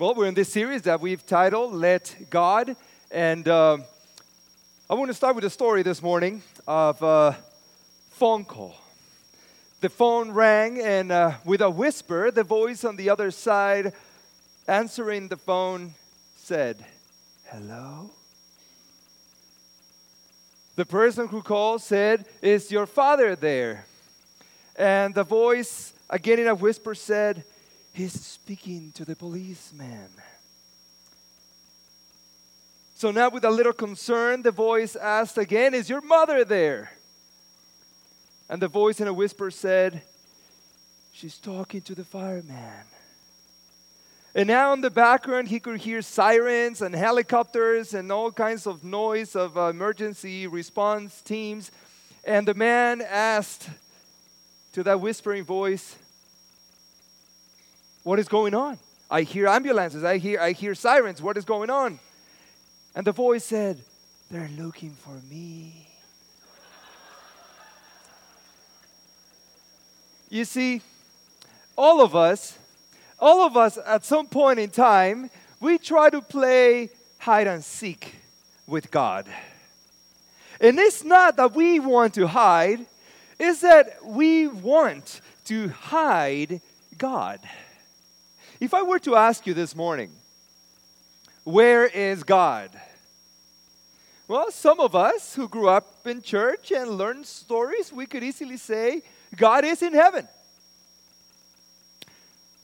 Well, we're in this series that we've titled Let God. And uh, I want to start with a story this morning of a phone call. The phone rang, and uh, with a whisper, the voice on the other side answering the phone said, Hello? The person who called said, Is your father there? And the voice, again in a whisper, said, He's speaking to the policeman. So now, with a little concern, the voice asked again, Is your mother there? And the voice in a whisper said, She's talking to the fireman. And now in the background, he could hear sirens and helicopters and all kinds of noise of uh, emergency response teams. And the man asked to that whispering voice, what is going on? I hear ambulances, I hear, I hear sirens. What is going on? And the voice said, They're looking for me. you see, all of us, all of us at some point in time, we try to play hide and seek with God. And it's not that we want to hide, it's that we want to hide God. If I were to ask you this morning, where is God? Well, some of us who grew up in church and learned stories, we could easily say, God is in heaven.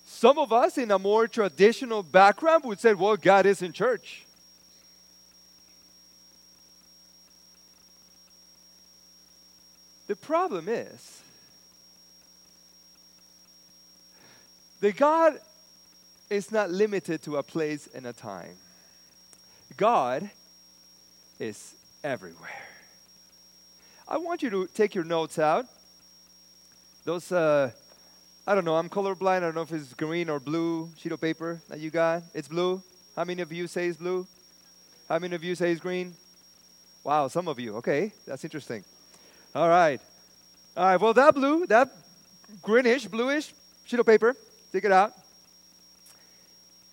Some of us in a more traditional background would say, well, God is in church. The problem is that God is not limited to a place and a time. God is everywhere. I want you to take your notes out. Those, uh, I don't know, I'm colorblind. I don't know if it's green or blue sheet of paper that you got. It's blue. How many of you say it's blue? How many of you say it's green? Wow, some of you. Okay, that's interesting. All right. All right, well, that blue, that greenish, bluish sheet of paper, take it out.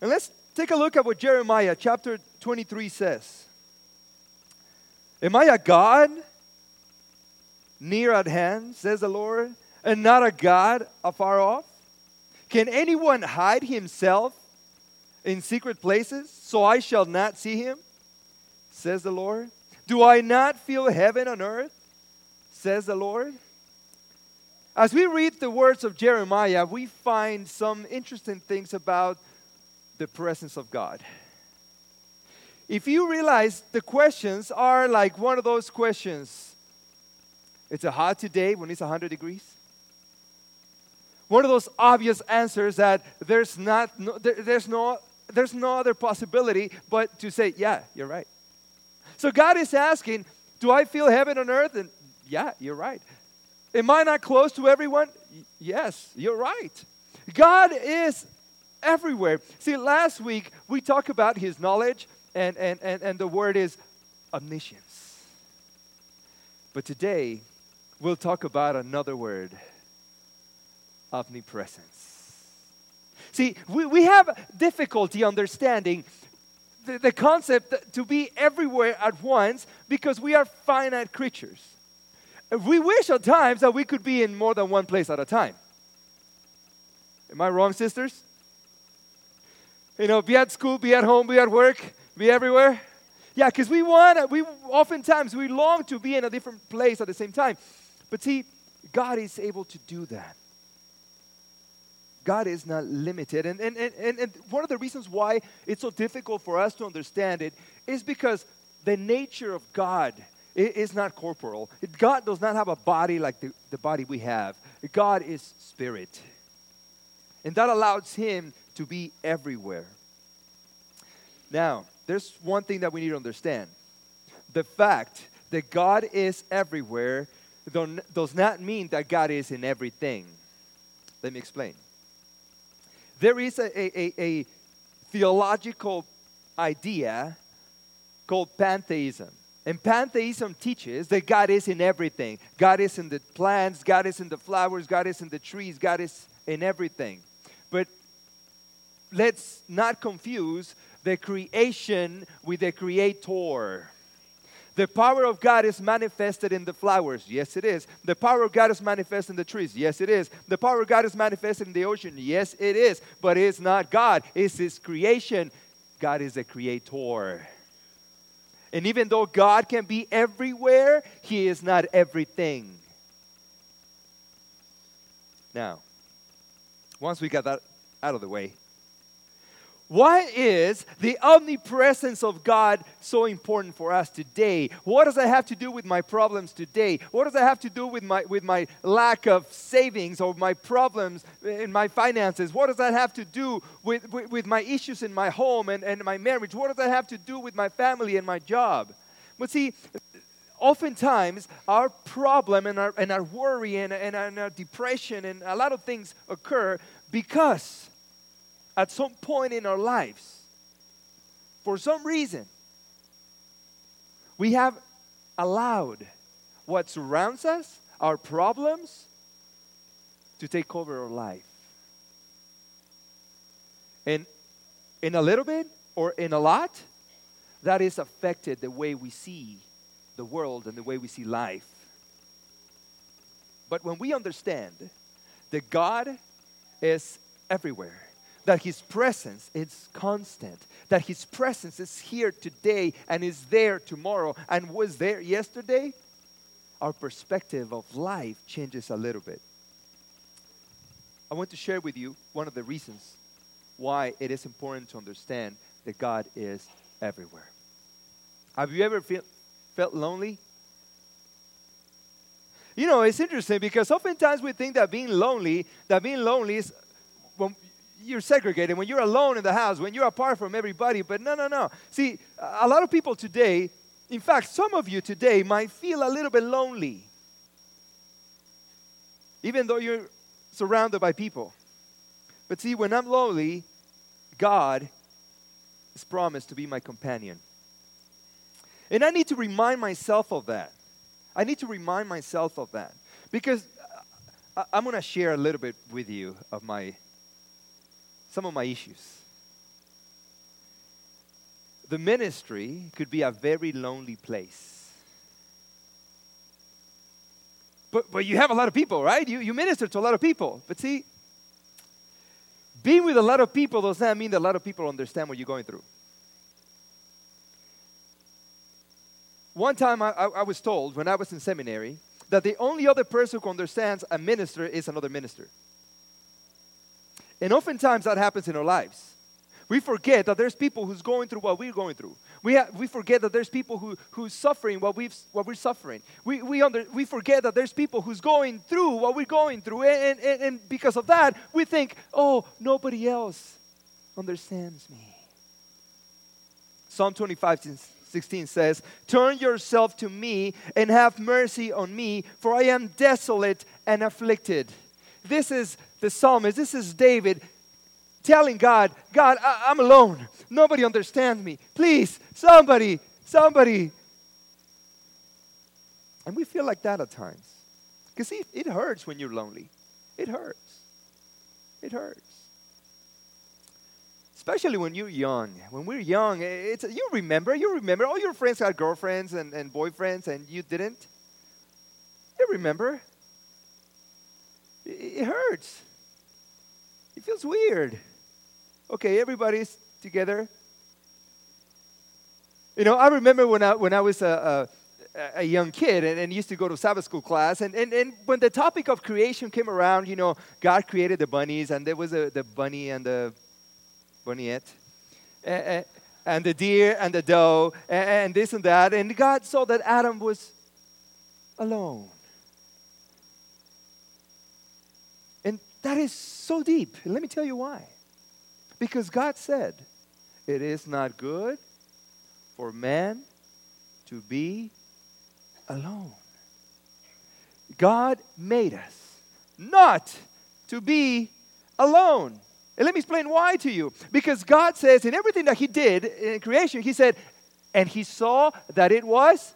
And let's take a look at what Jeremiah chapter 23 says. Am I a God near at hand, says the Lord, and not a God afar off? Can anyone hide himself in secret places so I shall not see him? Says the Lord. Do I not feel heaven on earth? Says the Lord. As we read the words of Jeremiah, we find some interesting things about the presence of God. If you realize the questions are like one of those questions, it's a hot today when it's 100 degrees. One of those obvious answers that there's not no, there, there's no there's no other possibility but to say, yeah, you're right. So God is asking, do I feel heaven on earth? And yeah, you're right. Am I not close to everyone? Yes, you're right. God is everywhere. See, last week we talked about his knowledge, and, and, and, and the word is omniscience. But today we'll talk about another word omnipresence. See, we, we have difficulty understanding the, the concept to be everywhere at once because we are finite creatures. We wish at times that we could be in more than one place at a time. Am I wrong, sisters? You know, be at school, be at home, be at work, be everywhere. Yeah, because we want, we oftentimes we long to be in a different place at the same time. But see, God is able to do that. God is not limited. And, and, and, and one of the reasons why it's so difficult for us to understand it is because the nature of God is not corporal. God does not have a body like the, the body we have. God is spirit. And that allows Him to be everywhere. Now, there's one thing that we need to understand the fact that God is everywhere does not mean that God is in everything. Let me explain. There is a, a, a theological idea called pantheism. And pantheism teaches that God is in everything. God is in the plants, God is in the flowers, God is in the trees, God is in everything. Let's not confuse the creation with the creator. The power of God is manifested in the flowers. Yes, it is. The power of God is manifested in the trees. Yes, it is. The power of God is manifested in the ocean. Yes, it is. But it's not God, it's His creation. God is a creator. And even though God can be everywhere, He is not everything. Now, once we got that out of the way, why is the omnipresence of God so important for us today? What does that have to do with my problems today? What does that have to do with my, with my lack of savings or my problems in my finances? What does that have to do with, with, with my issues in my home and, and my marriage? What does that have to do with my family and my job? But see, oftentimes our problem and our, and our worry and, and, and our depression and a lot of things occur because at some point in our lives, for some reason, we have allowed what surrounds us, our problems, to take over our life. And in a little bit or in a lot, that has affected the way we see the world and the way we see life. But when we understand that God is everywhere, that His presence is constant, that His presence is here today and is there tomorrow and was there yesterday, our perspective of life changes a little bit. I want to share with you one of the reasons why it is important to understand that God is everywhere. Have you ever feel, felt lonely? You know, it's interesting because oftentimes we think that being lonely, that being lonely is when you're segregated, when you're alone in the house, when you're apart from everybody. But no, no, no. See, a lot of people today, in fact, some of you today might feel a little bit lonely, even though you're surrounded by people. But see, when I'm lonely, God is promised to be my companion. And I need to remind myself of that. I need to remind myself of that. Because uh, I'm going to share a little bit with you of my some of my issues. The ministry could be a very lonely place. But, but you have a lot of people, right? You, you minister to a lot of people. But see, being with a lot of people does not mean that a lot of people understand what you're going through. One time I, I, I was told when I was in seminary that the only other person who understands a minister is another minister. And oftentimes that happens in our lives. We forget that there's people who's going through what we're going through. We, ha- we forget that there's people who, who's suffering what, we've, what we're suffering. We, we, under, we forget that there's people who's going through what we're going through. And, and, and because of that, we think, oh, nobody else understands me. Psalm 25, 16 says, Turn yourself to me and have mercy on me, for I am desolate and afflicted. This is the psalmist, this is David telling God, God, I, am alone. Nobody understands me. Please, somebody, somebody. And we feel like that at times. Because it, it hurts when you're lonely. It hurts. It hurts. Especially when you're young. When we're young, it's, you remember, you remember, all your friends had girlfriends and, and boyfriends and you didn't. You remember. It, it hurts. It feels weird. Okay, everybody's together. You know, I remember when I, when I was a, a, a young kid and, and, used to go to Sabbath school class, and, and, and when the topic of creation came around, you know, God created the bunnies, and there was a, the bunny and the bunnyette, and, and the deer and the doe, and, and this and that, and God saw that Adam was alone. That is so deep. Let me tell you why. Because God said, It is not good for man to be alone. God made us not to be alone. And let me explain why to you. Because God says in everything that He did in creation, He said, and He saw that it was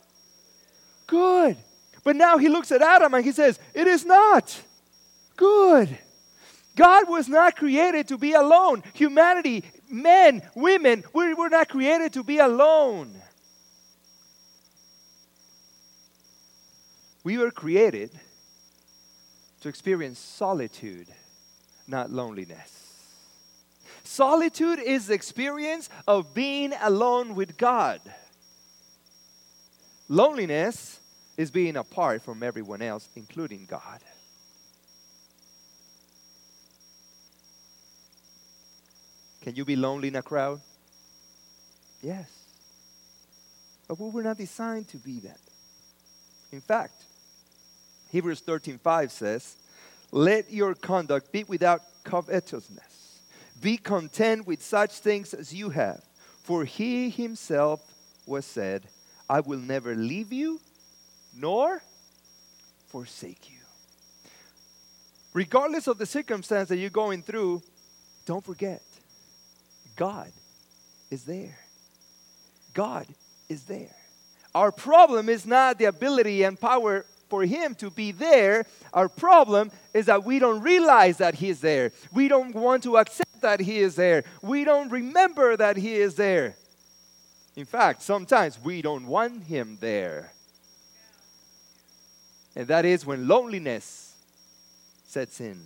good. But now He looks at Adam and He says, It is not good. God was not created to be alone. Humanity, men, women, we were not created to be alone. We were created to experience solitude, not loneliness. Solitude is the experience of being alone with God. Loneliness is being apart from everyone else, including God. Can you be lonely in a crowd? Yes. But we were not designed to be that. In fact, Hebrews 13:5 says, "Let your conduct be without covetousness. Be content with such things as you have, for he himself was said, I will never leave you nor forsake you." Regardless of the circumstance that you're going through, don't forget God is there. God is there. Our problem is not the ability and power for Him to be there. Our problem is that we don't realize that He is there. We don't want to accept that He is there. We don't remember that He is there. In fact, sometimes we don't want Him there. And that is when loneliness sets in.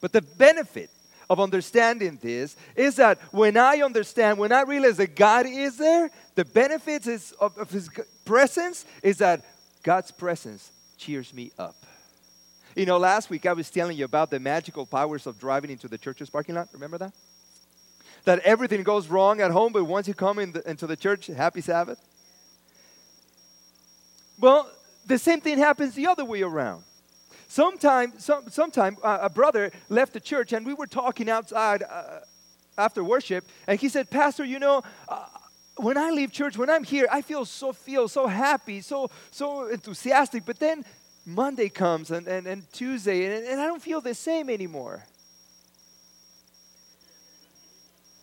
But the benefit of understanding this is that when I understand, when I realize that God is there, the benefits is of, of His presence is that God's presence cheers me up. You know, last week I was telling you about the magical powers of driving into the church's parking lot. Remember that? That everything goes wrong at home, but once you come in the, into the church, happy Sabbath. Well, the same thing happens the other way around. Sometime, some, sometime uh, a brother left the church, and we were talking outside uh, after worship, and he said, "Pastor, you know, uh, when I leave church, when I'm here, I feel so feel so happy, so so enthusiastic. But then Monday comes and, and, and Tuesday, and, and I don't feel the same anymore.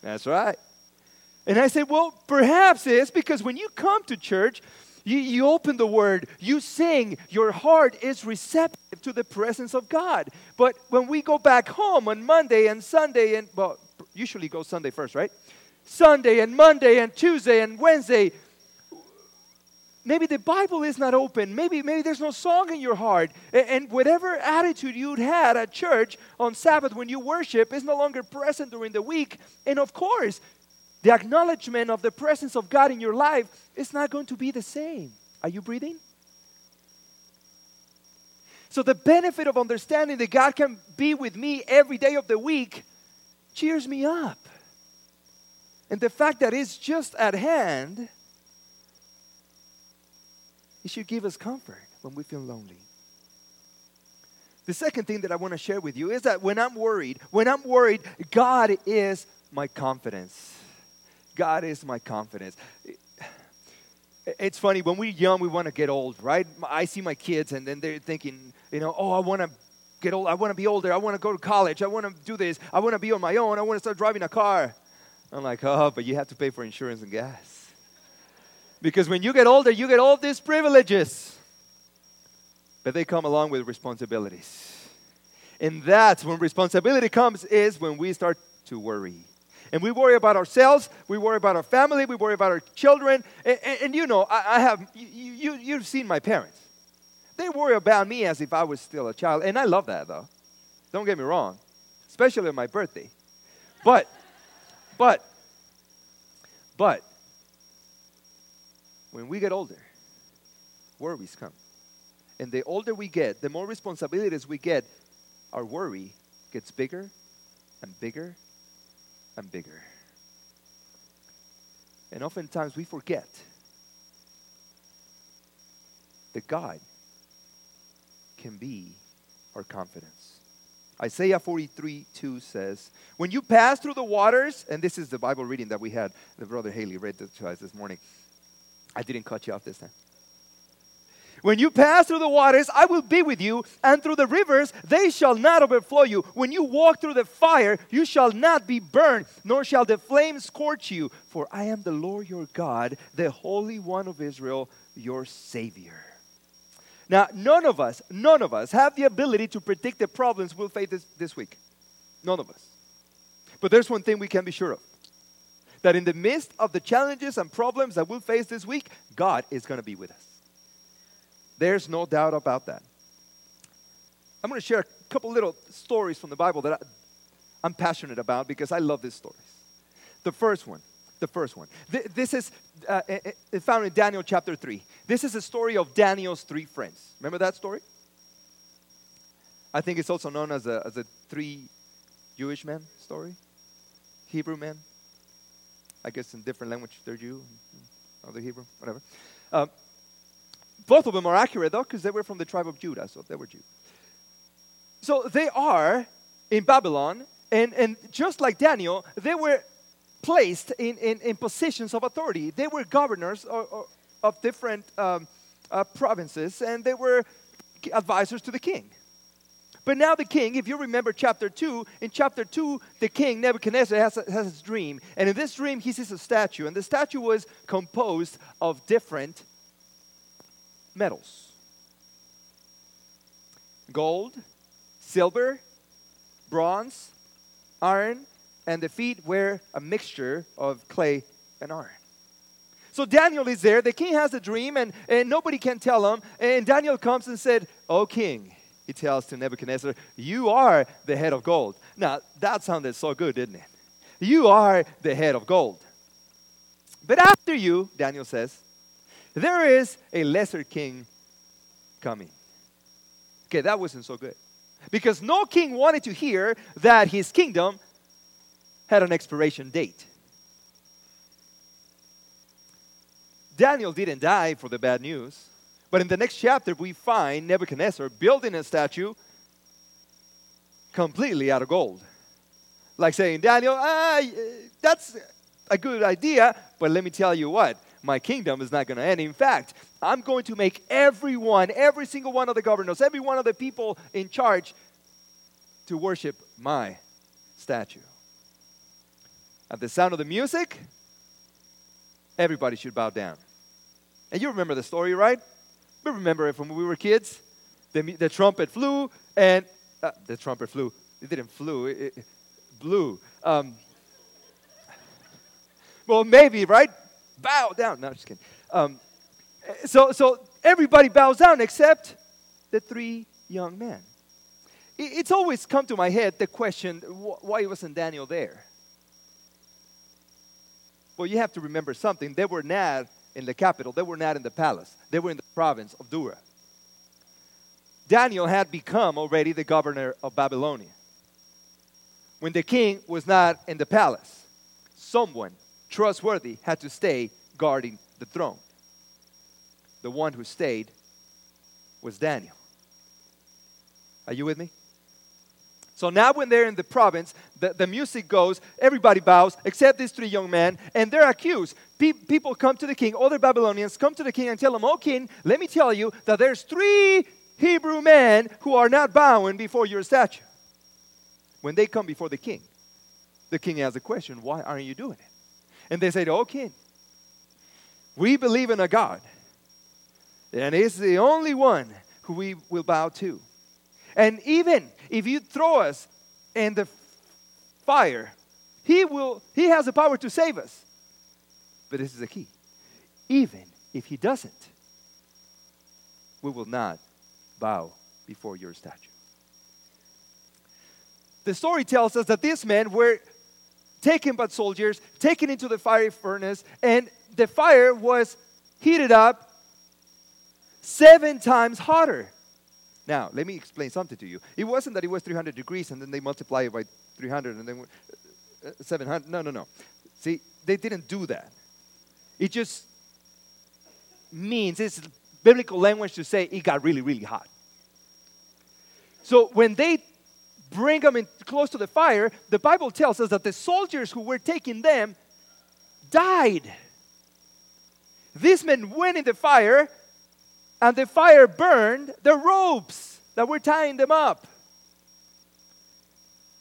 That's right. And I said, well, perhaps it's because when you come to church, you, you open the word, you sing, your heart is receptive to the presence of God. But when we go back home on Monday and Sunday, and well, usually go Sunday first, right? Sunday and Monday and Tuesday and Wednesday, maybe the Bible is not open. Maybe, maybe there's no song in your heart. And, and whatever attitude you'd had at church on Sabbath when you worship is no longer present during the week. And of course, the acknowledgement of the presence of God in your life is not going to be the same. Are you breathing? So, the benefit of understanding that God can be with me every day of the week cheers me up. And the fact that it's just at hand, it should give us comfort when we feel lonely. The second thing that I want to share with you is that when I'm worried, when I'm worried, God is my confidence. God is my confidence. It's funny, when we're young, we want to get old, right? I see my kids and then they're thinking, you know, oh, I want to get old. I want to be older. I want to go to college. I want to do this. I want to be on my own. I want to start driving a car. I'm like, oh, but you have to pay for insurance and gas. Because when you get older, you get all these privileges. But they come along with responsibilities. And that's when responsibility comes, is when we start to worry. And we worry about ourselves, we worry about our family, we worry about our children. And, and, and you know, I, I have, you, you, you've seen my parents. They worry about me as if I was still a child. And I love that, though. Don't get me wrong, especially on my birthday. But but, but, when we get older, worries come. And the older we get, the more responsibilities we get, our worry gets bigger and bigger and bigger. And oftentimes we forget that God can be our confidence. Isaiah 43 2 says, When you pass through the waters, and this is the Bible reading that we had, the brother Haley read to us this morning. I didn't cut you off this time. When you pass through the waters, I will be with you, and through the rivers, they shall not overflow you. When you walk through the fire, you shall not be burned, nor shall the flames scorch you. For I am the Lord your God, the Holy One of Israel, your Savior. Now, none of us, none of us have the ability to predict the problems we'll face this, this week. None of us. But there's one thing we can be sure of that in the midst of the challenges and problems that we'll face this week, God is going to be with us. There's no doubt about that. I'm going to share a couple little stories from the Bible that I, am passionate about because I love these stories. The first one, the first one. this is uh, found in Daniel chapter 3. This is a story of Daniel's three friends. Remember that story? I think it's also known as a, as a three Jewish men story, Hebrew men. I guess in different language they're Jew, other Hebrew, whatever. Um, both of them are accurate though, because they were from the tribe of Judah, so they were Jews. So they are in Babylon, and, and just like Daniel, they were placed in, in, in positions of authority. They were governors of, of different um, uh, provinces, and they were advisors to the king. But now the king, if you remember chapter 2, in chapter 2, the king, Nebuchadnezzar, has, a, has his dream. And in this dream, he sees a statue. And the statue was composed of different metals gold, silver, bronze, iron, and the feet were a mixture of clay and iron. So Daniel is there. The king has a dream, and, and nobody can tell him. And Daniel comes and said, O king, he tells to Nebuchadnezzar, You are the head of gold. Now, that sounded so good, didn't it? You are the head of gold. But after you, Daniel says, there is a lesser king coming. Okay, that wasn't so good. Because no king wanted to hear that his kingdom had an expiration date. Daniel didn't die for the bad news. But in the next chapter, we find Nebuchadnezzar building a statue completely out of gold. Like saying, Daniel, that's a good idea, but let me tell you what, my kingdom is not going to end. In fact, I'm going to make everyone, every single one of the governors, every one of the people in charge to worship my statue. At the sound of the music, everybody should bow down. And you remember the story, right? We remember it from when we were kids. The, the trumpet flew, and uh, the trumpet flew. It didn't flew, it, it blew. Um, well, maybe, right? Bow down. No, just kidding. Um, so, so everybody bows down except the three young men. It, it's always come to my head the question wh- why wasn't Daniel there? Well, you have to remember something. They were not in the capital, they were not in the palace, they were in the province of Dura. Daniel had become already the governor of Babylonia. When the king was not in the palace, someone trustworthy had to stay guarding the throne. The one who stayed was Daniel. Are you with me? So now, when they're in the province, the, the music goes, everybody bows except these three young men, and they're accused. Pe- people come to the king, other Babylonians come to the king and tell him, Oh, king, let me tell you that there's three Hebrew men who are not bowing before your statue. When they come before the king, the king has a question Why aren't you doing it? And they said, king, we believe in a God, and He's the only one who we will bow to. And even if you throw us in the fire, he will he has the power to save us. But this is the key. Even if he doesn't, we will not bow before your statue. The story tells us that these men were taken by soldiers, taken into the fiery furnace, and the fire was heated up seven times hotter now, let me explain something to you. It wasn't that it was 300 degrees and then they multiply it by 300 and then uh, uh 700. No, no, no. See, they didn't do that. It just means it's biblical language to say it got really, really hot. So when they bring them in close to the fire, the Bible tells us that the soldiers who were taking them died. These men went in the fire and the fire burned the ropes that were tying them up.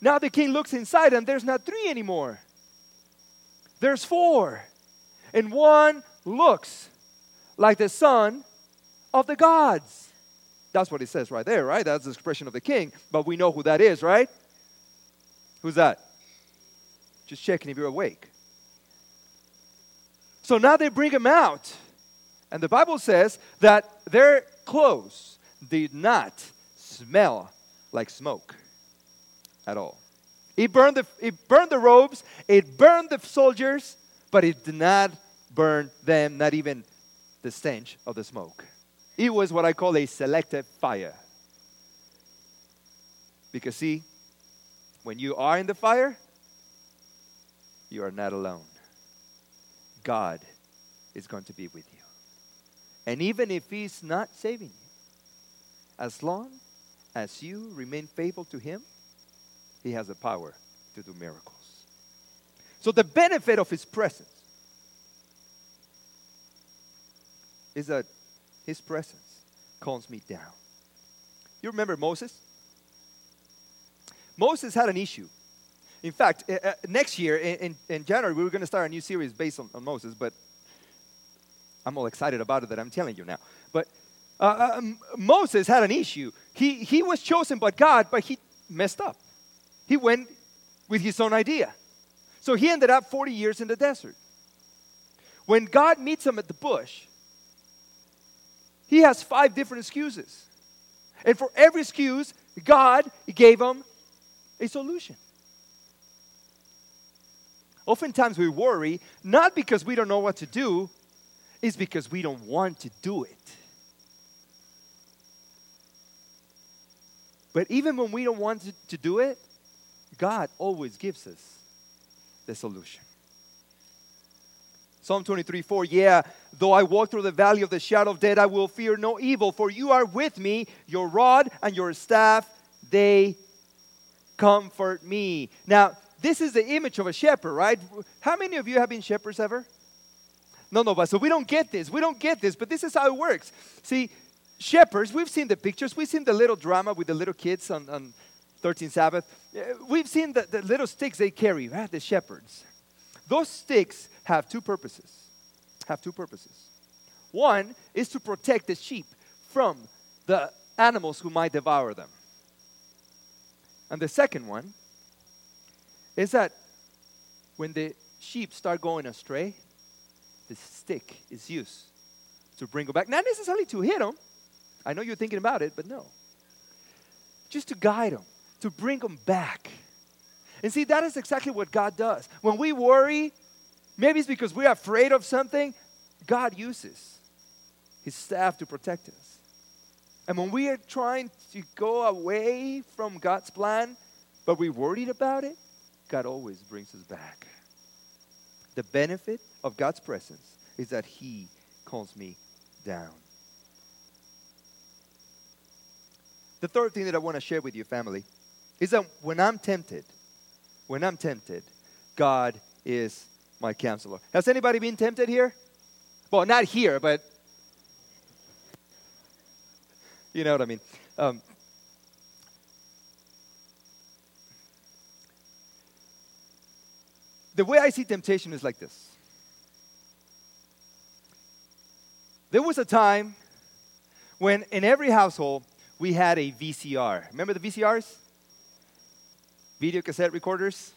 Now the king looks inside and there's not three anymore. There's four. And one looks like the son of the gods. That's what it says right there, right? That's the expression of the king. But we know who that is, right? Who's that? Just checking if you're awake. So now they bring him out. And the Bible says that their clothes did not smell like smoke at all. It burned the, it burned the robes, it burned the soldiers, but it did not burn them, not even the stench of the smoke. It was what I call a selective fire. Because, see, when you are in the fire, you are not alone. God is going to be with you. And even if He's not saving you, as long as you remain faithful to Him, He has the power to do miracles. So, the benefit of His presence is that His presence calms me down. You remember Moses? Moses had an issue. In fact, uh, next year in, in, January, we were going to start a new series based on, on, Moses, but I'm all excited about it that I'm telling you now. But uh, um, Moses had an issue. He, he was chosen by God, but he messed up. He went with his own idea. So he ended up 40 years in the desert. When God meets him at the bush, he has five different excuses. And for every excuse, God gave him a solution. Oftentimes we worry not because we don't know what to do, it's because we don't want to do it. But even when we don't want to, to do it, God always gives us the solution. Psalm 23 4, yeah, though I walk through the valley of the shadow of death, I will fear no evil, for you are with me, your rod and your staff, they comfort me. Now, this is the image of a shepherd, right? How many of you have been shepherds ever? No, no, but so we don't get this. We don't get this, but this is how it works. See, shepherds, we've seen the pictures, we've seen the little drama with the little kids on, on 13th Sabbath. We've seen the, the little sticks they carry, right? The shepherds. Those sticks have two purposes. Have two purposes. One is to protect the sheep from the animals who might devour them. And the second one is that when the sheep start going astray, the stick is used to bring them back. Not necessarily to hit them. I know you're thinking about it, but no. Just to guide them, to bring them back. And see, that is exactly what God does. When we worry, maybe it's because we're afraid of something, God uses His staff to protect us. And when we are trying to go away from God's plan, but we're worried about it, God always brings us back. The benefit of God's presence is that He calms me down. The third thing that I want to share with you, family, is that when I'm tempted, when I'm tempted, God is my counselor. Has anybody been tempted here? Well, not here, but you know what I mean. Um, the way I see temptation is like this. There was a time when in every household we had a VCR. Remember the VCRs? Video cassette recorders.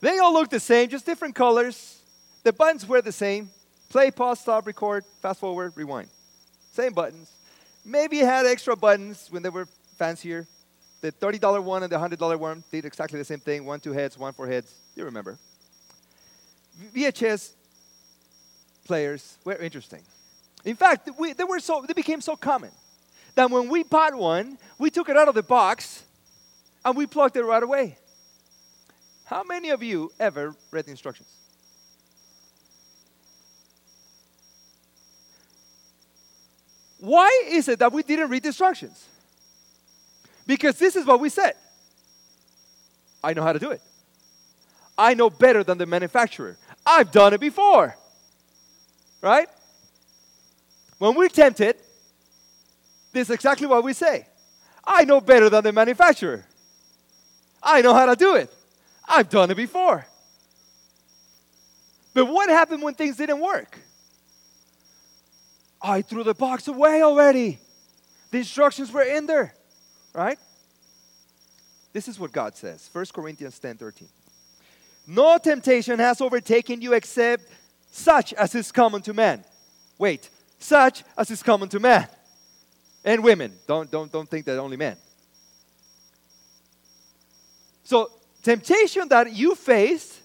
They all look the same, just different colors. The buttons were the same play, pause, stop, record, fast forward, rewind. Same buttons. Maybe it had extra buttons when they were fancier. The $30 one and the $100 one did exactly the same thing one, two heads, one, four heads. You remember. VHS players were interesting. In fact, we, they, were so, they became so common that when we bought one, we took it out of the box and we plugged it right away. How many of you ever read the instructions? Why is it that we didn't read the instructions? Because this is what we said I know how to do it. I know better than the manufacturer. I've done it before. Right? When we're tempted, this is exactly what we say I know better than the manufacturer. I know how to do it. I've done it before. But what happened when things didn't work? I threw the box away already. The instructions were in there, right? This is what God says 1 Corinthians 10 13. No temptation has overtaken you except such as is common to man. Wait, such as is common to man. And women. Don't, don't, don't think that only men. So, temptation that you face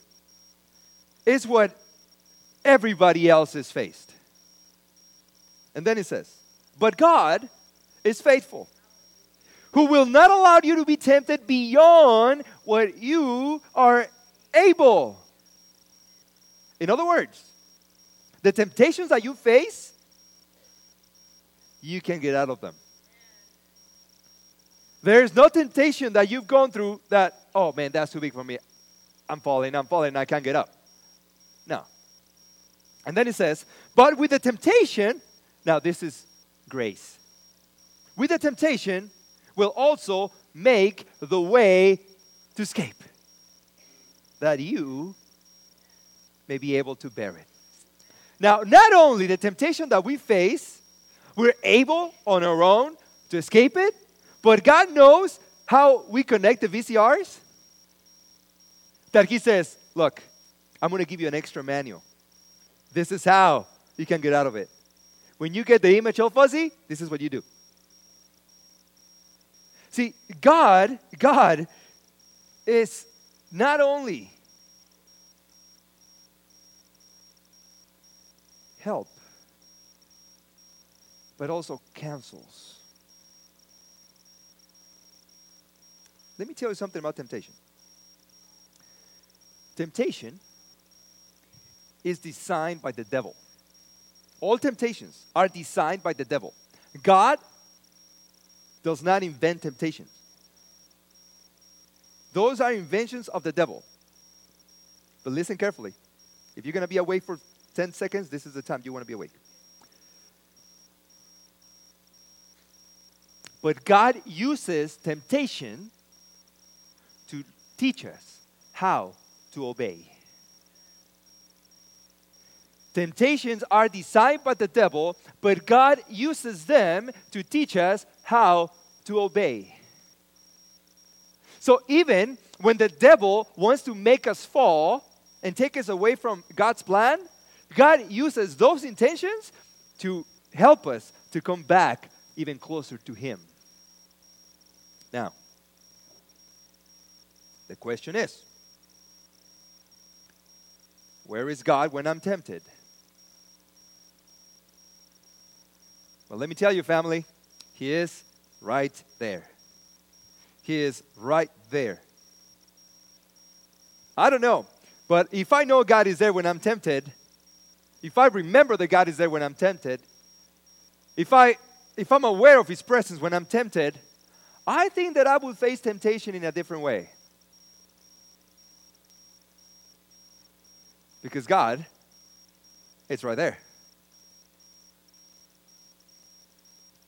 is what everybody else is faced. And then he says, But God is faithful, who will not allow you to be tempted beyond what you are able. In other words, the temptations that you face, you can get out of them. There's no temptation that you've gone through that, oh man, that's too big for me. I'm falling, I'm falling, I can't get up. No. And then it says, but with the temptation, now this is grace. With the temptation will also make the way to escape, that you may be able to bear it. Now, not only the temptation that we face, we're able on our own to escape it, but God knows how we connect the VCRs. That He says, Look, I'm going to give you an extra manual. This is how you can get out of it. When you get the image all fuzzy, this is what you do. See, God, God is not only help, but also cancels. Let me tell you something about temptation. Temptation is designed by the devil. All temptations are designed by the devil. God does not invent temptations. Those are inventions of the devil. But listen carefully. If you're going to be awake for 10 seconds, this is the time you want to be awake. But God uses temptation teach us how to obey. Temptations are designed by the devil, but God uses them to teach us how to obey. So even when the devil wants to make us fall and take us away from God's plan, God uses those intentions to help us to come back even closer to Him. Now, the question is where is God when I'm tempted? Well, let me tell you, family, He is right there. He is right there. I don't know, but if I know God is there when I'm tempted, if I remember that God is there when I'm tempted, if I if I'm aware of his presence when I'm tempted, I think that I would face temptation in a different way. Because God it's right there.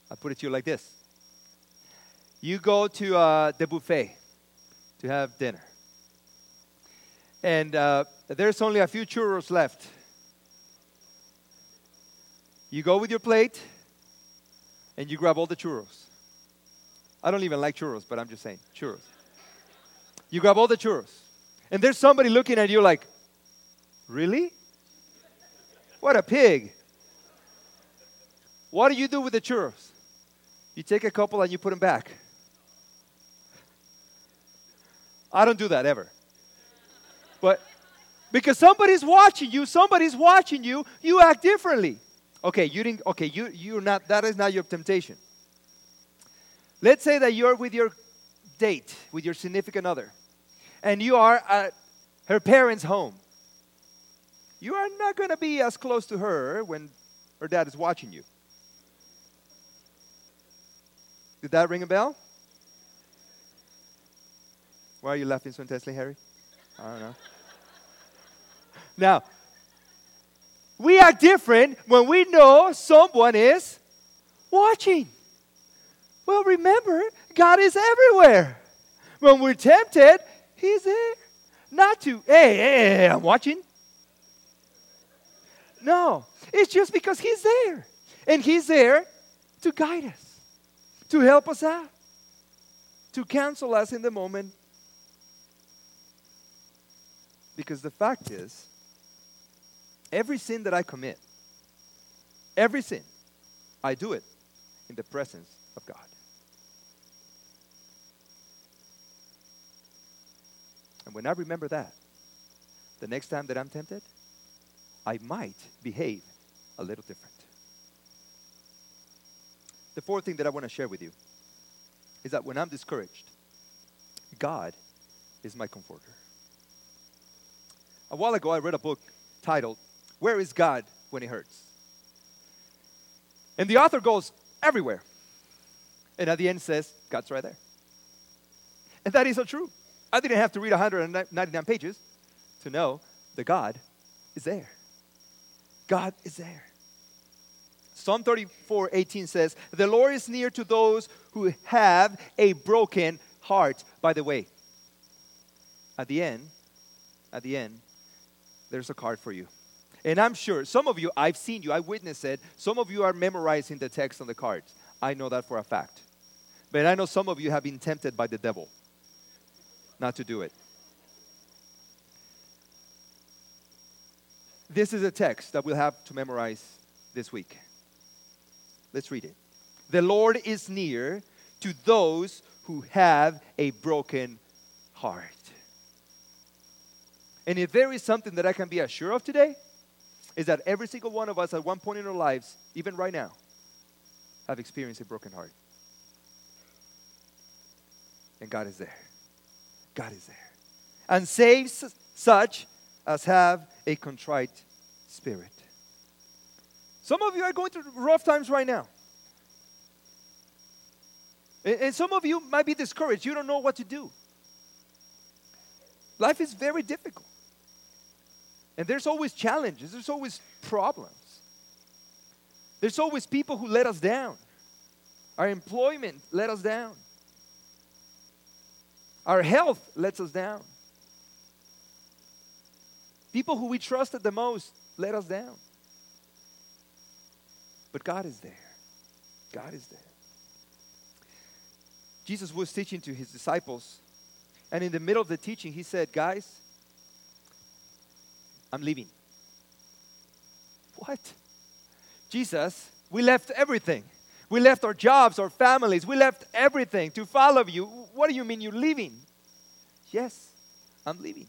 I put it to you like this you go to uh, the buffet to have dinner, and uh, there's only a few churros left. You go with your plate and you grab all the churros. I don't even like churros, but I'm just saying, churros. You grab all the churros. And there's somebody looking at you like, really? What a pig. What do you do with the churros? You take a couple and you put them back. I don't do that ever. But because somebody's watching you, somebody's watching you, you act differently. Okay, you didn't okay, you you're not that is not your temptation. Let's say that you're with your date, with your significant other, and you are at her parents' home. You are not going to be as close to her when her dad is watching you. Did that ring a bell? Why are you laughing so intensely, Harry? I don't know. Now, we are different when we know someone is watching. Well, remember, God is everywhere. When we're tempted, He's there. Not to, hey, hey, hey, I'm watching. No, it's just because He's there. And He's there to guide us. to help us out, to counsel us in the moment. Because the fact is, every sin that I commit, every sin, I do it in the presence of God. And when I remember that, the next time that I'm tempted, I might behave a little different. The fourth thing that I want to share with you is that when I'm discouraged, God is my comforter. A while ago, I read a book titled, Where is God When It Hurts? And the author goes, Everywhere. And at the end says, God's right there. And that is so true. I didn't have to read 199 pages to know that God is there. God is there. Psalm 34 18 says, The Lord is near to those who have a broken heart. By the way, at the end, at the end, there's a card for you. And I'm sure some of you, I've seen you, I witnessed it. Some of you are memorizing the text on the cards. I know that for a fact. But I know some of you have been tempted by the devil not to do it. This is a text that we'll have to memorize this week. Let's read it. The Lord is near to those who have a broken heart. And if there is something that I can be assured of today, is that every single one of us at one point in our lives, even right now, have experienced a broken heart. And God is there. God is there. And saves such as have a contrite spirit. Some of you are going through rough times right now. And some of you might be discouraged. You don't know what to do. Life is very difficult. And there's always challenges, there's always problems. There's always people who let us down. Our employment let us down. Our health lets us down. People who we trusted the most let us down. But God is there. God is there. Jesus was teaching to his disciples, and in the middle of the teaching, he said, Guys, I'm leaving. What? Jesus, we left everything. We left our jobs, our families, we left everything to follow you. What do you mean you're leaving? Yes, I'm leaving.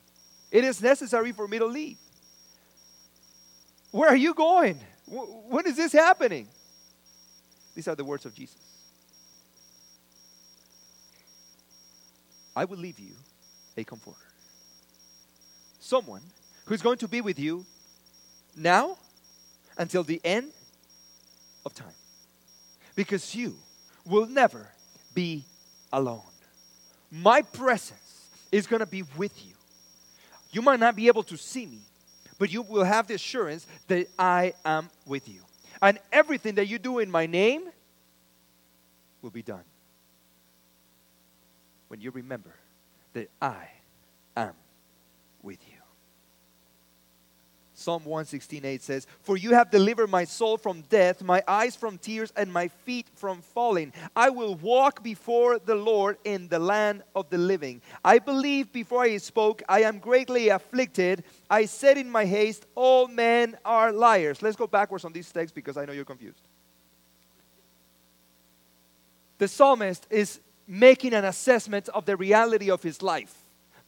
It is necessary for me to leave. Where are you going? When is this happening? These are the words of Jesus. I will leave you a comforter. Someone who's going to be with you now until the end of time. Because you will never be alone. My presence is going to be with you. You might not be able to see me, but you will have the assurance that I am with you. And everything that you do in my name will be done. When you remember that I am with you. Psalm 116:8 says, "For you have delivered my soul from death, my eyes from tears, and my feet from falling. I will walk before the Lord in the land of the living. I believe before I spoke, I am greatly afflicted. I said in my haste, all men are liars." Let's go backwards on these texts because I know you're confused. The psalmist is making an assessment of the reality of his life,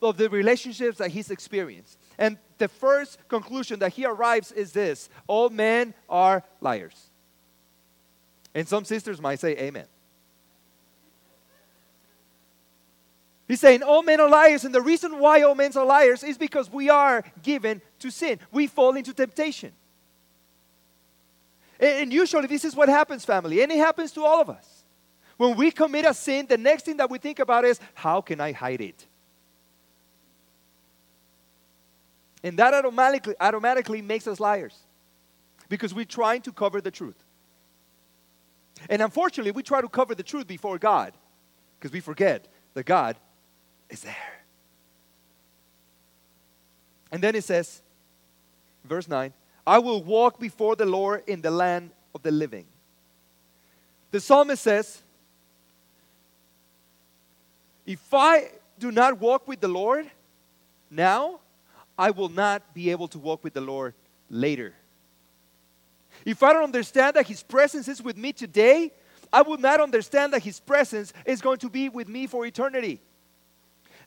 of the relationships that he's experienced. And the first conclusion that he arrives is this all men are liars. And some sisters might say, Amen. He's saying all men are liars, and the reason why all men are liars is because we are given to sin. We fall into temptation. And usually, this is what happens, family, and it happens to all of us. When we commit a sin, the next thing that we think about is, how can I hide it? And that automatically, automatically makes us liars because we're trying to cover the truth. And unfortunately, we try to cover the truth before God because we forget that God is there. And then it says, verse 9, I will walk before the Lord in the land of the living. The psalmist says, If I do not walk with the Lord now, I will not be able to walk with the Lord later. If I don't understand that His presence is with me today, I will not understand that His presence is going to be with me for eternity.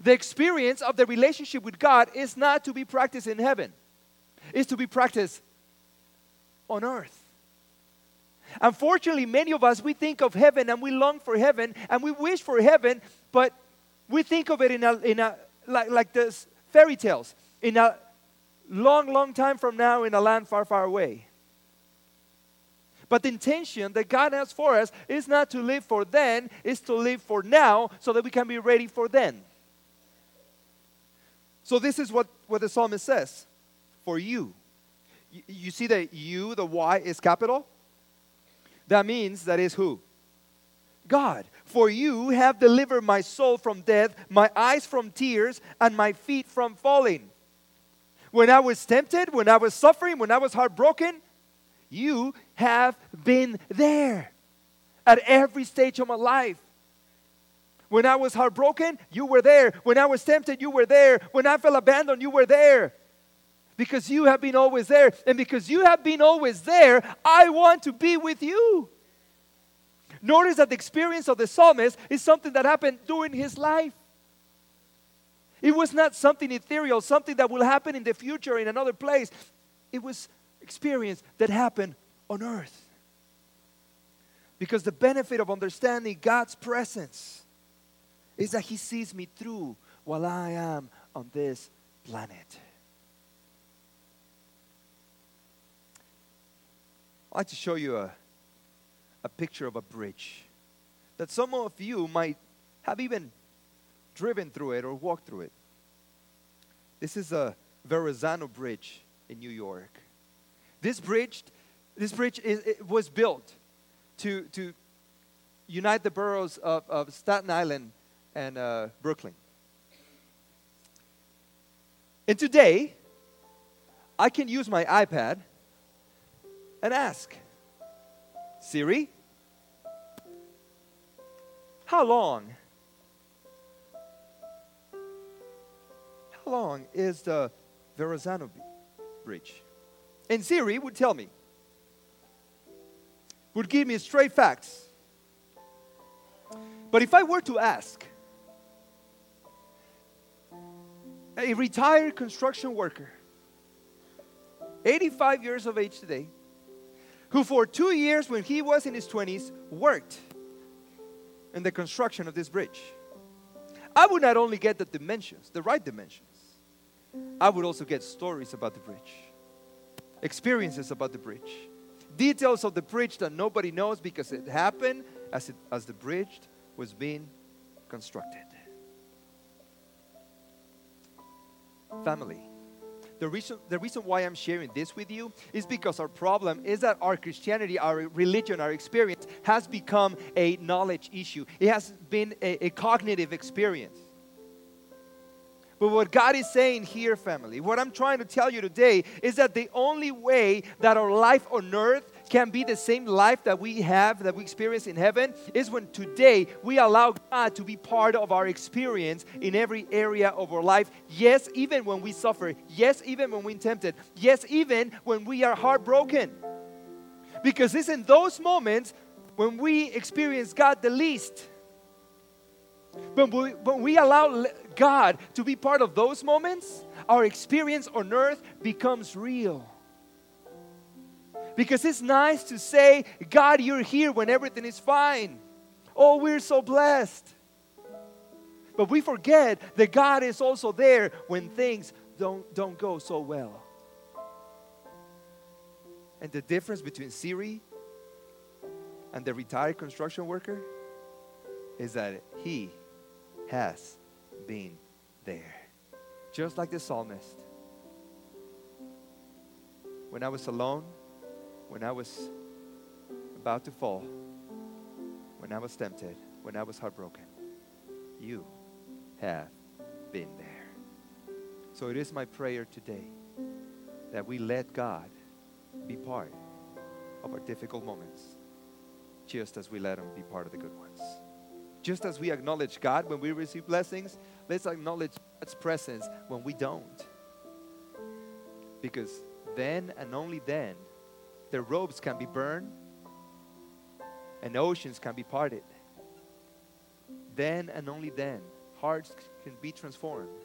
The experience of the relationship with God is not to be practiced in heaven, it's to be practiced on earth. Unfortunately, many of us, we think of heaven and we long for heaven and we wish for heaven, but we think of it in a, in a like, like this fairy tales, in a long, long time from now in a land far, far away. But the intention that God has for us is not to live for then, is to live for now so that we can be ready for then. So this is what, what the psalmist says for you. you. See that you, the Y, is capital? That means that is who? God. For you have delivered my soul from death, my eyes from tears, and my feet from falling. When I was tempted, when I was suffering, when I was heartbroken, you have been there at every stage of my life. When I was heartbroken, you were there. When I was tempted, you were there. When I felt abandoned, you were there. Because you have been always there. And because you have been always there, I want to be with you. Notice that the experience of the psalmist is something that happened during his life. It was not something ethereal, something that will happen in the future in another place. It was experience that happened on earth. Because the benefit of understanding God's presence is that He sees me through while I am on this planet. I'd like to show you a, a picture of a bridge that some of you might have even driven through it or walked through it. This is a Verrazano Bridge in New York. This bridge, this bridge is, was built to, to unite the boroughs of, of Staten Island and uh, Brooklyn. And today, I can use my iPad and ask Siri, how long? Long is the Verrazano Bridge? And Siri would tell me, would give me straight facts. But if I were to ask a retired construction worker, 85 years of age today, who for two years when he was in his 20s worked in the construction of this bridge, I would not only get the dimensions, the right dimensions, I would also get stories about the bridge experiences about the bridge, details of the bridge that nobody knows because it happened as, it, as the bridge was being constructed. Family. The reason, the reason why I'm sharing this with you is because our problem is that our Christianity, our religion, our experience has become a knowledge issue. It has been a, a cognitive experience. But what God is saying here, family, what I'm trying to tell you today is that the only way that our life on earth can be the same life that we have, that we experience in heaven, is when today we allow God to be part of our experience in every area of our life. Yes, even when we suffer. Yes, even when we're tempted. Yes, even when we are heartbroken. Because it's in those moments when we experience God the least. When we, when we allow God to be part of those moments, our experience on earth becomes real. Because it's nice to say, God, you're here when everything is fine. Oh, we're so blessed. But we forget that God is also there when things don't, don't go so well. And the difference between Siri and the retired construction worker is that he has been there. Just like the psalmist. When I was alone, when I was about to fall, when I was tempted, when I was heartbroken, you have been there. So it is my prayer today that we let God be part of our difficult moments, just as we let Him be part of the good ones Just as we acknowledge God when we receive blessings, let's acknowledge God's presence when we don't. Because then and only then, the robes can be burned and oceans can be parted. Then and only then, hearts can be transformed.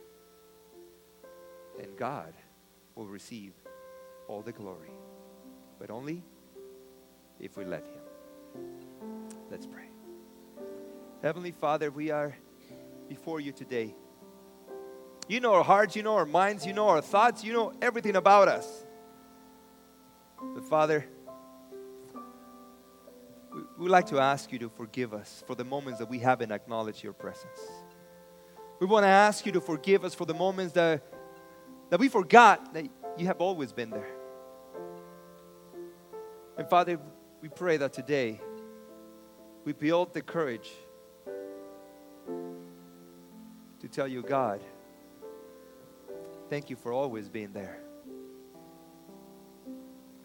And God will receive all the glory. But only if we let Him. Let's pray. Heavenly Father, we are before you today. You know our hearts, you know our minds, you know our thoughts, you know everything about us. But Father, we would like to ask you to forgive us for the moments that we haven't acknowledged your presence. We want to ask you to forgive us for the moments that, that we forgot that you have always been there. And Father, we pray that today we build the courage to tell you, God, thank you for always being there.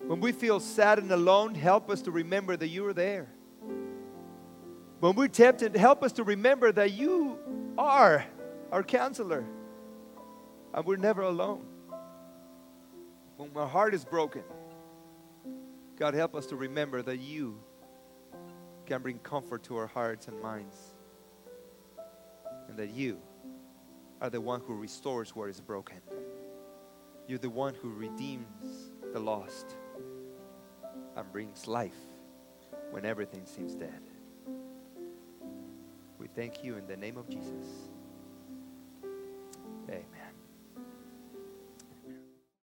When we feel sad and alone, help us to remember that you are there. When we're tempted, help us to remember that you are our counselor and we're never alone. When our heart is broken, God, help us to remember that you can bring comfort to our hearts and minds and that you are the one who restores what is broken. You're the one who redeems the lost and brings life when everything seems dead. We thank you in the name of Jesus. Amen.